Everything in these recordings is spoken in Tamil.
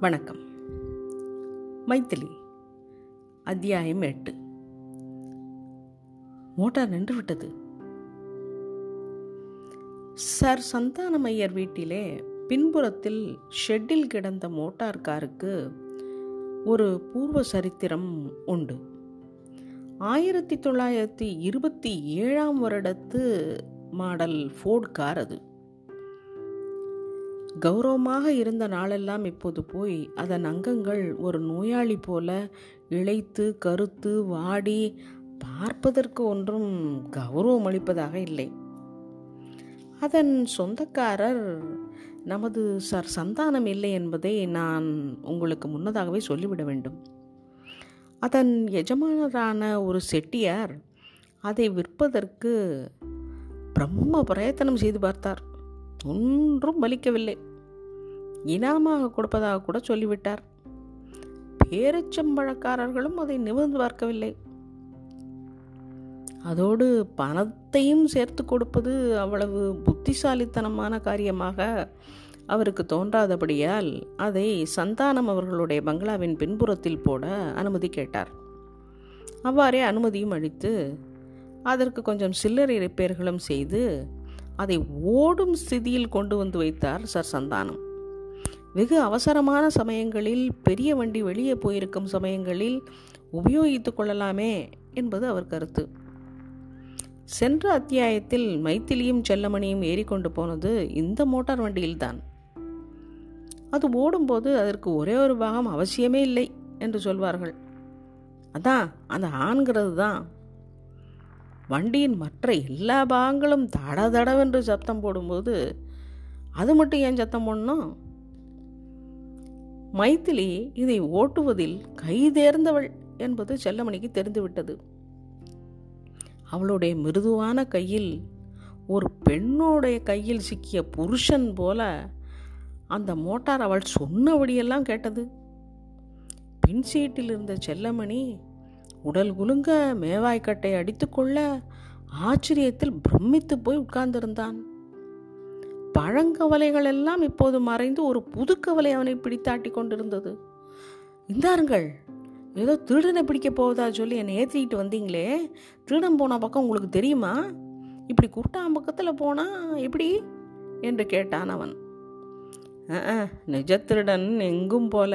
வணக்கம். மைத்திலி அத்தியாயம் எட்டு. மோட்டார் நின்று விட்டது. சர் சந்தானமையர் வீட்டிலே பின்புறத்தில் ஷெட்டில் கிடந்த மோட்டார் காருக்கு ஒரு பூர்வ சரித்திரம் உண்டு. ஆயிரத்தி தொள்ளாயிரத்தி இருபத்தி ஏழாம் வருடத்து மாடல் ஃபோர்ட் கார் அது. கௌரவமாக இருந்த நாளெல்லாம் இப்போது போய் அதன் அங்கங்கள் ஒரு நோயாளி போல இழைத்து கருத்து வாடி பார்ப்பதற்கு ஒன்றும் கௌரவம் அளிப்பதாக இல்லை. அதன் சொந்தக்காரர் நமது சர் சந்தானம் இல்லை என்பதை நான் உங்களுக்கு முன்னதாகவே சொல்லிவிட வேண்டும். அதன் எஜமானரான ஒரு செட்டியார் அதை விற்பதற்கு பிரம்ம பிரயத்தனம் செய்து பார்த்தார். ஒன்றும் பலிக்கவில்லை. இனாமாக கொடுப்பதாக கூட சொல்லிவிட்டார். பேரச்சம்பழக்காரர்களும் அதை நிமிர்ந்து பார்க்கவில்லை. அதோடு பணத்தையும் சேர்த்து கொடுப்பது அவ்வளவு புத்திசாலித்தனமான காரியமாக அவருக்கு தோன்றாதபடியால் அதை சந்தானம் அவர்களுடைய பங்களாவின் பின்புறத்தில் போட அனுமதி கேட்டார். அவ்வாறே அனுமதியும் அளித்து அதற்கு கொஞ்சம் சில்லறை ரிப்பேர்களும் செய்து அதை ஓடும் ஸ்திதியில் கொண்டு வந்து வைத்தார் சர் சந்தானம். வெகு அவசரமான சமயங்களில் பெரிய வண்டி வெளியே போயிருக்கும் சமயங்களில் உபயோகித்துக் கொள்ளலாமே என்பது அவர் கருத்து. சென்ற அத்தியாயத்தில் மைத்திலியும் செல்லமணியும் ஏறிக்கொண்டு போனது இந்த மோட்டார் வண்டியில்தான். அது ஓடும்போது அதற்கு ஒரே ஒரு பாகம் அவசியமே இல்லை என்று சொல்வார்கள். அதான் அந்த ஆண்கிறது தான் வண்டியின் மற்ற எல்லா பாகங்களும் தட தடவென்று சத்தம் போடும்போது அது மட்டும் ஏன் சத்தம் போடணும்? மைத்திலி இதை ஓட்டுவதில் கைதேர்ந்தவள் என்பது செல்லமணிக்கு தெரிந்துவிட்டது. அவளுடைய மிருதுவான கையில் ஒரு பெண்ணோடைய கையில் சிக்கிய புருஷன் போல அந்த மோட்டார் அவள் சொன்னபடியெல்லாம் கேட்டது. பின் சீட்டில் இருந்த செல்லமணி உடல் குலுங்க மேவாய்க்கட்டை அடித்துக்கொள்ள ஆச்சரியத்தில் பிரமித்து போய் உட்கார்ந்திருந்தான். பழங்கவலைகள் எல்லாம் இப்போது மறைந்து ஒரு புது கவலை அவனை பிடித்தாட்டி கொண்டிருந்தது. இந்தாருங்கள் ஏதோ திருடனை பிடிக்க போவதா சொல்லி என்னை ஏற்றிக்கிட்டு வந்தீங்களே. திருடன் போன பக்கம் உங்களுக்கு தெரியுமா? இப்படி குட்டாம் பக்கத்தில் போனால் எப்படி? என்று கேட்டான் அவன். நிஜ திருடன் எங்கும் போல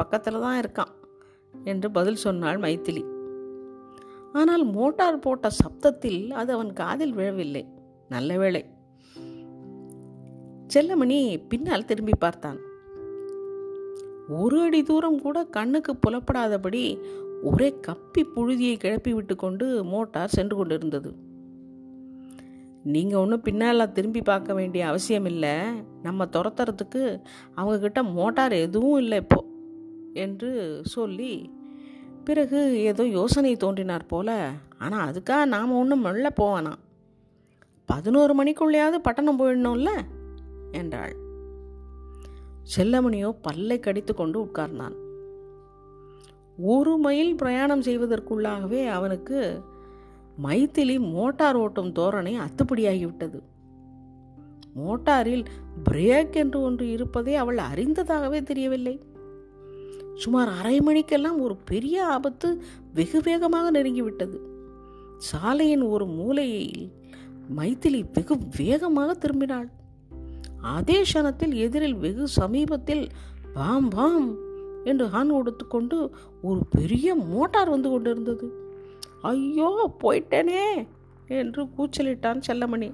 பக்கத்தில் தான் இருக்கான் என்று பதில் சொன்னாள் மைத்திலி. ஆனால் மோட்டார் போட்ட சப்தத்தில் அது அவன் காதில் விழவில்லை. நல்ல வேளை செல்லமணி பின்னால் திரும்பி பார்த்தான். ஒரு அடி தூரம் கூட கண்ணுக்கு புலப்படாதபடி ஒரே கப்பி புழுதியை கிளப்பி விட்டு கொண்டு மோட்டார் சென்று கொண்டிருந்தது. நீங்கள் ஒன்றும் பின்னால் திரும்பி பார்க்க வேண்டிய அவசியம் இல்லை. நம்ம துரத்துறதுக்கு அவங்கக்கிட்ட மோட்டார் எதுவும் இல்லை இப்போ என்று சொல்லி பிறகு ஏதோ யோசனை தோன்றினார் போல. ஆனால் அதுக்காக நாம் ஒன்றும் மெல்ல போவானா? பதினோரு மணிக்குள்ளேயாவது பட்டணம் போயிடணும்ல? என்றாள். செல்லமணியோ பல்லை கடித்து கொண்டு உட்கார்ந்தான். ஒரு மைல் பிரயாணம் செய்வதற்குள்ளாகவே அவனுக்கு மைத்திலி மோட்டார் ஓட்டும் தோரணை அத்துப்படியாகிவிட்டது. மோட்டாரில் பிரேக் என்று ஒன்று இருப்பதை அவள் அறிந்ததாகவே தெரியவில்லை. சுமார் அரை மணிக்கெல்லாம் ஒரு பெரிய ஆபத்து வெகு வேகமாக நெருங்கிவிட்டது. சாலையின் ஒரு மூலையில் மைத்திலி வெகு வேகமாக திரும்பினாள். அதே க்ஷணத்தில் எதிரில் வெகு சமீபத்தில் பாம் பாம் என்று ஹான் கொடுத்துக்கொண்டு ஒரு பெரிய மோட்டார் வந்து கொண்டிருந்தது. ஐயோ போயிட்டேனே என்று கூச்சலிட்டான் செல்லமணி.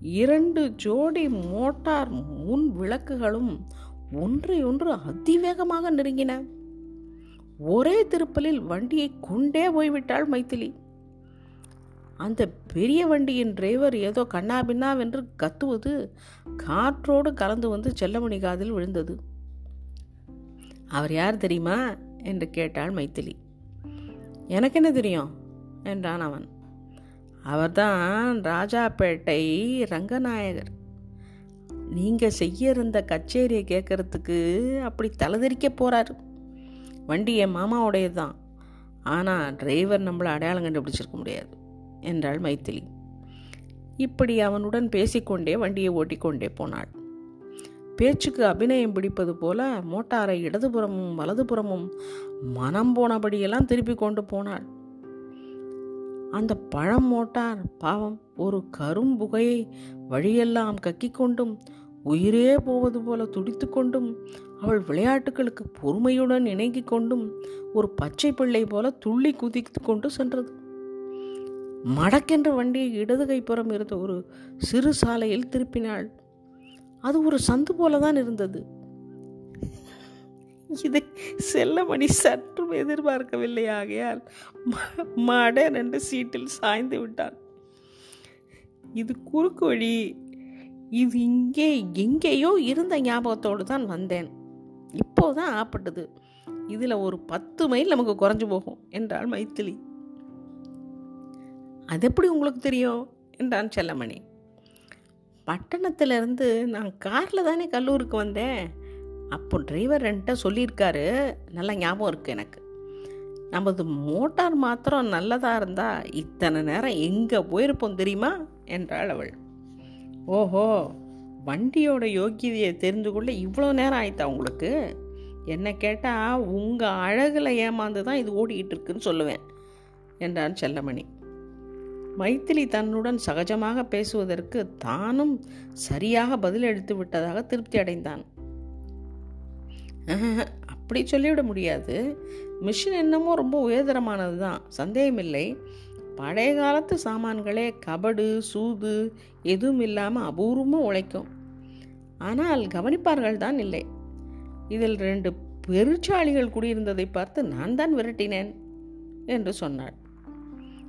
இரண்டு ஜோடி மோட்டார் முன் விளக்குகளும் ஒன்றை ஒன்று அதிவேகமாக நெருங்கின. ஒரே திருப்பலில் வண்டியை கொண்டே போய்விட்டாள் மைத்திலி. அந்த பெரிய வண்டியின் டிரைவர் ஏதோ கண்ணாபின்னாவென்று கத்துவது காற்றோடு கலந்து வந்து செல்லமணி காதில் விழுந்தது. அவர் யார் தெரியுமா? என்று கேட்டாள் மைத்திலி. எனக்கு என்ன தெரியும்? என்றான் அவன். அவர்தான் ராஜாப்பேட்டை ரங்கநாயகர். நீங்கள் செய்ய இருந்த கச்சேரியை கேட்கறதுக்கு அப்படி தலைதெறிக்க போகிறாரு வண்டி என் மாமாவுடையது தான் ஆனால் டிரைவர் நம்மளை அடையாளம் கண்டுபிடிச்சிருக்க முடியாது. என்றாள் மைத்திலி. இப்படி அவனுடன் பேசிக்கொண்டே வண்டியை ஓட்டிக்கொண்டே போனாள். பேச்சுக்கு அபிநயம் பிடிப்பது போல மோட்டாரை இடதுபுறமும் வலதுபுறமும் மனம் போனபடியெல்லாம் திருப்பி கொண்டு போனாள். அந்த பழம் மோட்டார் பாவம் ஒரு கரும்புகையை வழியெல்லாம் கக்கிக் கொண்டும் உயிரே போவது போல துடித்து கொண்டும் அவள் விளையாட்டுகளுக்கு பொறுமையுடன் இணங்கிக் கொண்டும் ஒரு பச்சை பிள்ளை போல துள்ளி குதித்து கொண்டு சென்றது. மடக்கென்ற வண்டியை இடது கைப்புறம் இருந்த ஒரு சிறு சாலையில் திருப்பினாள். அது ஒரு சந்து போல தான் இருந்தது. இதை செல்லமணி சற்றும் எதிர்பார்க்கவில்லை. ஆகையால் மட ரெண்டு சீட்டில் சாய்ந்து விட்டான். இது குறுக்கு வழி. இது இங்கே எங்கேயோ இருந்த ஞாபகத்தோடு தான் வந்தேன். இப்போதான் ஆப்பட்டது. இதில் ஒரு பத்து மைல் நமக்கு குறைஞ்சு போகும் என்றாள் மைத்திலி. அது எப்படி உங்களுக்கு தெரியும்? என்றான் செல்லமணி. பட்டணத்திலிருந்து நான் காரில் தானே கல்லூருக்கு வந்தேன். அப்போ டிரைவர் என்கிட்ட சொல்லியிருக்காரு. நல்லா ஞாபகம் இருக்குது எனக்கு. நமது மோட்டார் மாத்திரம் நல்லதாக இருந்தால் இத்தனை நேரம் எங்கே போயிருப்போம் தெரியுமா? என்றாள் அவள். ஓஹோ வண்டியோட யோக்கியதையை தெரிந்து கொள்ள இவ்வளோ நேரம் ஆயிட்டா உங்களுக்கு? என்னை கேட்டால் உங்கள் அழகில் ஏமாந்து தான் இது ஓடிக்கிட்டு இருக்குன்னு சொல்லுவேன் என்றான் செல்லமணி. மைத்திலி தன்னுடன் சகஜமாக பேசுவதற்கு தானும் சரியாக பதிலளித்து விட்டதாக திருப்தி அடைந்தான். அப்படி சொல்லிவிட முடியாது. மிஷின் என்னமோ ரொம்ப உயர்தரமானது தான் சந்தேகமில்லை. பழைய காலத்து சாமான்களே கபடு சூது எதுவும் இல்லாமல் அபூர்வமாக உழைக்கும். ஆனால் கவனிப்பார்கள் தான் இல்லை. இதில் ரெண்டு பெருச்சாளிகள் குடியிருந்ததை பார்த்து நான் தான் விரட்டினேன் என்று சொன்னாள்.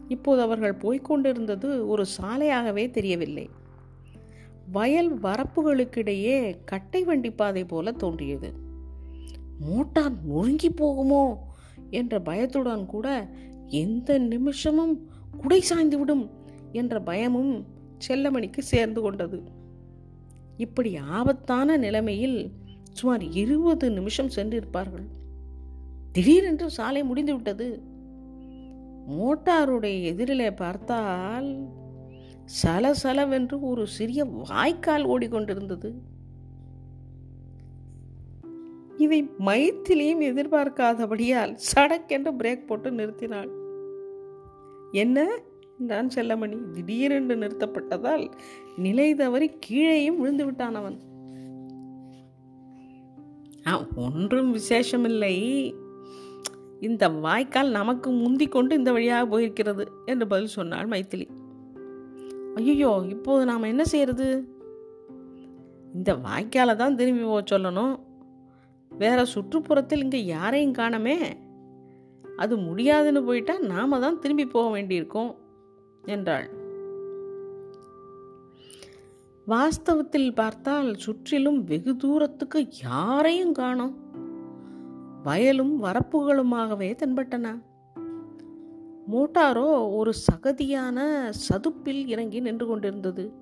இப்போது அவர்கள் போய்கொண்டிருந்தது ஒரு சாலையாகவே தெரியவில்லை. வயல் வரப்புகளுக்கிடையே கட்டை வண்டி பாதை போல தோன்றியது. மோட்டார் நொறுங்கி போகுமோ என்ற பயத்துடன் கூட எந்த நிமிஷமும் குடை சாய்ந்து விடும் என்ற பயமும் செல்லமணிக்கு சேர்ந்து கொண்டது. இப்படி ஆபத்தான நிலைமையில் சுமார் இருபது நிமிஷம் சென்றிருப்பார்கள். திடீரென்று சாலை முடிந்து விட்டது மோட்டாருடைய எதிரிலே பார்த்தால் சலசலவென்று ஒரு சிறிய வாய்க்கால் ஓடிக்கொண்டிருந்தது. இதை மைத்திலையும் எதிர்பார்க்காதபடியால் சடக்கென்று பிரேக் போட்டு நிறுத்தினாள். என்ன? என்றான் செல்லமணி. திடீரென்று நிறுத்தப்பட்டதால் நிலை தவறி கீழேயும் விழுந்து விட்டான் அவன் ஒன்றும் விசேஷமில்லை. இந்த வாய்க்கால் நமக்கு முந்தி கொண்டு இந்த வழியாக போயிருக்கிறது என்று பதில் சொன்னாள் மைத்திலி. ஐயோ இப்போது நாம் என்ன செய்யறது? இந்த வாய்க்காலை தான் திரும்பி போக சொல்லணும். வேற சுற்றுப்புறத்தில் இங்கே யாரையும் காணமே. அது முடியாதுன்னு போயிட்டா நாம தான் திரும்பி போக வேண்டியிருக்கோம் என்றாள். வாஸ்தவத்தில் பார்த்தால் சுற்றிலும் வெகு தூரத்துக்கு யாரையும் காணோம். வயலும் வரப்புகளுமாகவே தென்பட்டன. மோட்டாரோ ஒரு சகதியான சதுப்பில் இறங்கி நின்று கொண்டிருந்தது.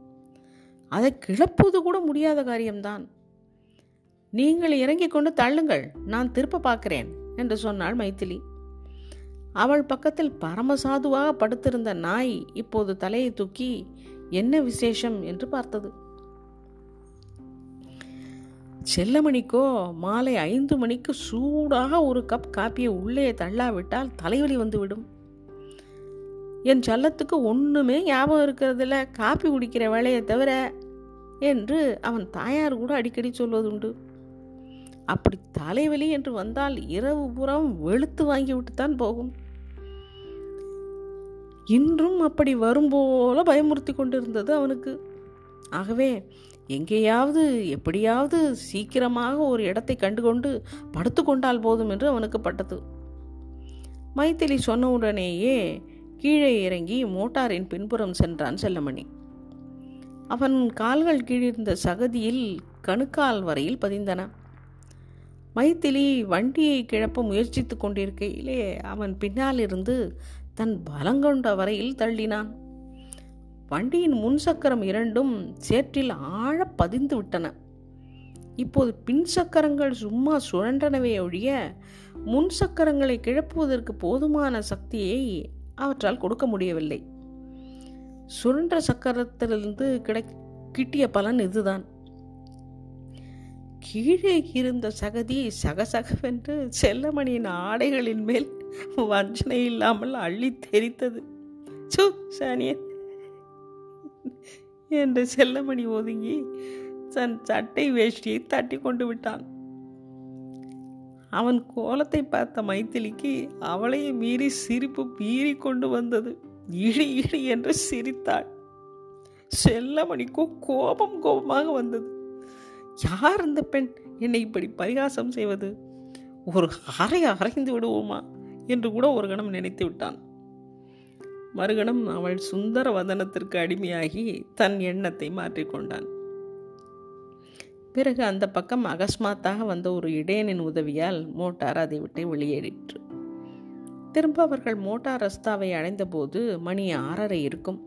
அதை கிளப்புவது கூட முடியாத காரியம்தான். நீங்கள் இறங்கிக் கொண்டு தள்ளுங்கள் நான் திருப்ப பார்க்கிறேன் என்று சொன்னாள் மைத்திலி. அவள் பக்கத்தில் பரமசாதுவாக படுத்திருந்த நாய் இப்போது தலையை தூக்கி என்ன விசேஷம்? என்று பார்த்தது. செல்லமணிக்கோ மாலை ஐந்து மணிக்கு சூடாக ஒரு கப் காப்பியை உள்ளே தள்ளாவிட்டால் தலைவலி வந்துவிடும். என் செல்லத்துக்கு ஒன்றுமே ஞாபகம் இருக்கிறதில்ல. காப்பி குடிக்கிற வேலையை தவிர என்று அவன் தாயார் கூட அடிக்கடி சொல்வதுண்டு. அப்படி தலைவலி என்று வந்தால் இரவு புறம் வெளுத்து வாங்கிவிட்டுத்தான் போகும். இன்றும் அப்படி வரும்போல பயமுறுத்தி கொண்டிருந்தது அவனுக்கு. ஆகவே எங்கேயாவது எப்படியாவது சீக்கிரமாக ஒரு இடத்தை கண்டுகொண்டு படுத்து கொண்டால் போதும் என்று அவனுக்கு பட்டது. மைத்திலி சொன்ன உடனேயே கீழே இறங்கி மோட்டாரின் பின்புறம் சென்றான் செல்லமணி. அவன் கால்கள் கீழிருந்த சகதியில் கணுக்கால் வரையில் பதிந்தன. மைத்திலி வண்டியை கிளப்ப முயற்சித்து கொண்டிருக்கையிலே அவன் பின்னால் இருந்து தன் பலங்கொண்ட வரையில் தள்ளினான். வண்டியின் முன் சக்கரம் இரண்டும் சேற்றில் ஆழ பதிந்து விட்டன. இப்போது பின் சக்கரங்கள் சும்மா சுழன்றனவே ஒழிய முன் சக்கரங்களை கிளப்புவதற்கு போதுமான சக்தியை அவற்றால் கொடுக்க முடியவில்லை. சுழன்ற சக்கரத்திலிருந்து கிடை கிட்டிய பலன் இதுதான். கீழே இருந்த சகதி சகசகவென்று செல்லமணியின் ஆடைகளின் மேல் வஞ்சனை இல்லாமல் அள்ளி தெரித்தது சு சானியன் என்று செல்லமணி ஒதுங்கி தன் சட்டை வேஷ்டியை தட்டி கொண்டு விட்டான். அவன் கோலத்தை பார்த்த மைத்திலிக்கு அவளையும் மீறி சிரிப்பு பீறி கொண்டு வந்தது. இழி இழி என்று சிரித்தாள். செல்லமணிக்கோ கோபம் கோபமாக வந்தது. யார் இந்த பெண்? என்னை இப்படி பரிகாசம் செய்வது? ஒரு அறை அரைந்து விடுவோமா? என்று கூட ஒரு கணம் நினைத்து விட்டான். மறுகணம் அவள் சுந்தர வதனத்திற்கு அடிமையாகி தன் எண்ணத்தை மாற்றிக்கொண்டான் பிறகு அந்த பக்கம் அகஸ்மாத்தாக வந்த ஒரு இடையனின் உதவியால் மோட்டார் அதை விட்டு வெளியேறிற்று. திரும்ப அவர்கள் மோட்டார் ரஸ்தாவை அடைந்தபோது மணி ஆறரை இருக்கும்.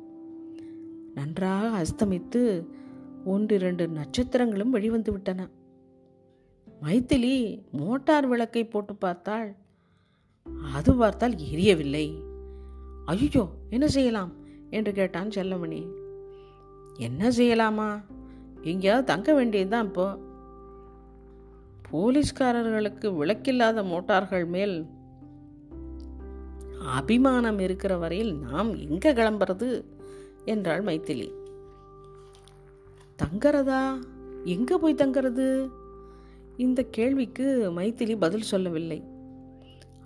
நன்றாக அஸ்தமித்து ஒன்றிரண்டு நட்சத்திரங்களும் வெளிவந்து விட்டன. மைத்திலி மோட்டார் விளக்கை போட்டு பார்த்தாள். அது பார்த்தால் எரியவில்லை. ஐயோ என்ன செய்யலாம்? என்று கேட்டான் செல்லமணி. என்ன செய்யலாமா? எங்கேயாவது தங்க வேண்டியதுதான் இப்போ. போலீஸ்காரர்களுக்கு விளக்கில்லாத மோட்டார்கள் மேல் அபிமானம் இருக்கிற வரையில் நாம் எங்க கிளம்புறது? என்றாள் மைத்திலி. தங்கறதா? எங்க போய் தங்கிறது? இந்த கேள்விக்கு மைத்திலி பதில் சொல்லவில்லை.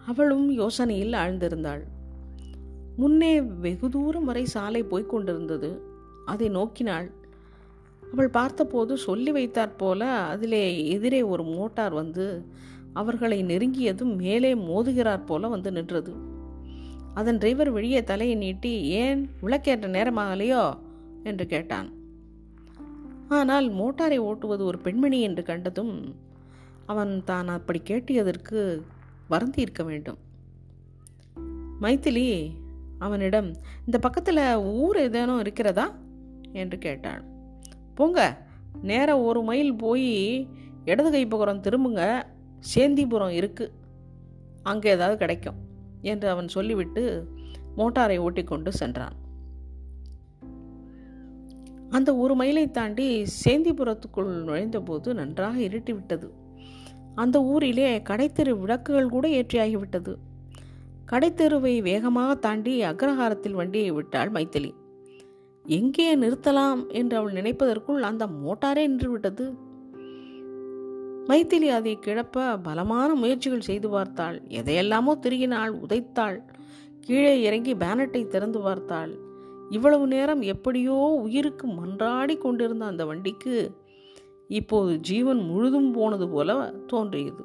அவளும் யோசனையில் ஆழ்ந்திருந்தாள். முன்னே வெகு தூரம் வரை சாலை போய்க் கொண்டிருந்தது. அதை நோக்கினாள். அவள் பார்த்தபோது சொல்லி வைத்தாற் போல அதிலே எதிரே ஒரு மோட்டார் வந்து அவர்களை நெருங்கியதும் மேலே மோதுகிறார் போல வந்து நின்றது. அதன் டிரைவர் வெளியே தலையை நீட்டி ஏன் விளக்கேற்ற நேரமாகலையோ? என்று கேட்டான். ஆனால் மோட்டாரை ஓட்டுவது ஒரு பெண்மணி என்று கண்டதும் அவன் தான் அப்படி கேட்டியதற்கு வருந்தி இருக்க வேண்டும். மைத்திலி அவனிடம் இந்த பக்கத்தில் ஊர் ஏதேனும் இருக்கிறதா? என்று கேட்டான் போங்க நேராக ஒரு மைல் போய் இடது கைப்புறம் திரும்புங்க சேந்திபுரம் இருக்குது அங்கே ஏதாவது கிடைக்கும் என்று அவன் சொல்லிவிட்டு மோட்டாரை ஓட்டிக்கொண்டு சென்றான். அந்த ஒரு மைலை தாண்டி சேந்திபுரத்துக்குள் நுழைந்தபோது நன்றாக இருட்டிவிட்டது. அந்த ஊரிலே கடைத்தெரு விளக்குகள் கூட ஏற்றியாகிவிட்டது. கடைத்தெருவை வேகமாக தாண்டி அக்ரஹாரத்தில் வண்டியை விட்டாள் மைத்திலி. எங்கே நிறுத்தலாம்? என்று அவள் நினைப்பதற்குள் அந்த மோட்டாரே நின்றுவிட்டது. மைத்திலி அதை கிளப்ப பலமான முயற்சிகள் செய்து பார்த்தாள். எதையெல்லாமோ திருகினாள் உதைத்தாள். கீழே இறங்கி பேனட்டை திறந்து பார்த்தாள். இவ்வளவு நேரம் எப்படியோ உயிருக்கு மன்றாடி கொண்டிருந்த அந்த வண்டிக்கு இப்போது ஜீவன் முழுதும் போனது போல தோன்றியது.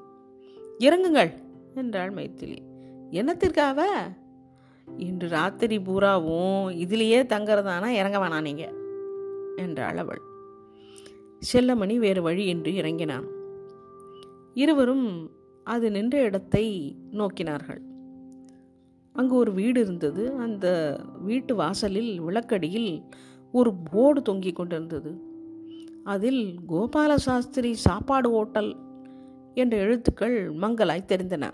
இறங்குங்கள்! என்றாள் மைத்திலி. என்னத்திற்காக? இன்று ராத்திரி பூராவும் இதிலேயே தங்குறதானா? இறங்க வேணாம் நீங்கள் என்றாள் அவள். செல்லமணி வேறு வழியின்றி இறங்கினான். இருவரும் அது நின்ற இடத்தை நோக்கினார்கள். அங்கு ஒரு வீடு இருந்தது. அந்த வீட்டு வாசலில் விளக்கடியில் ஒரு போர்டு தொங்கிக் கொண்டிருந்தது. அதில் கோபால சாஸ்திரி சாப்பாடு ஓட்டல் என்ற எழுத்துக்கள் மங்களாய் தெரிந்தன.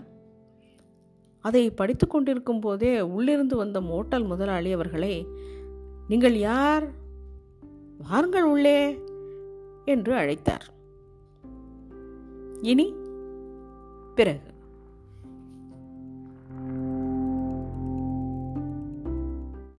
அதை படித்து கொண்டிருக்கும் போதே உள்ளிருந்து வந்த மோட்டல் முதலாளி அவர்களை நீங்கள் யார்? வாருங்கள் உள்ளே! என்று அழைத்தார். இனி பிறகு.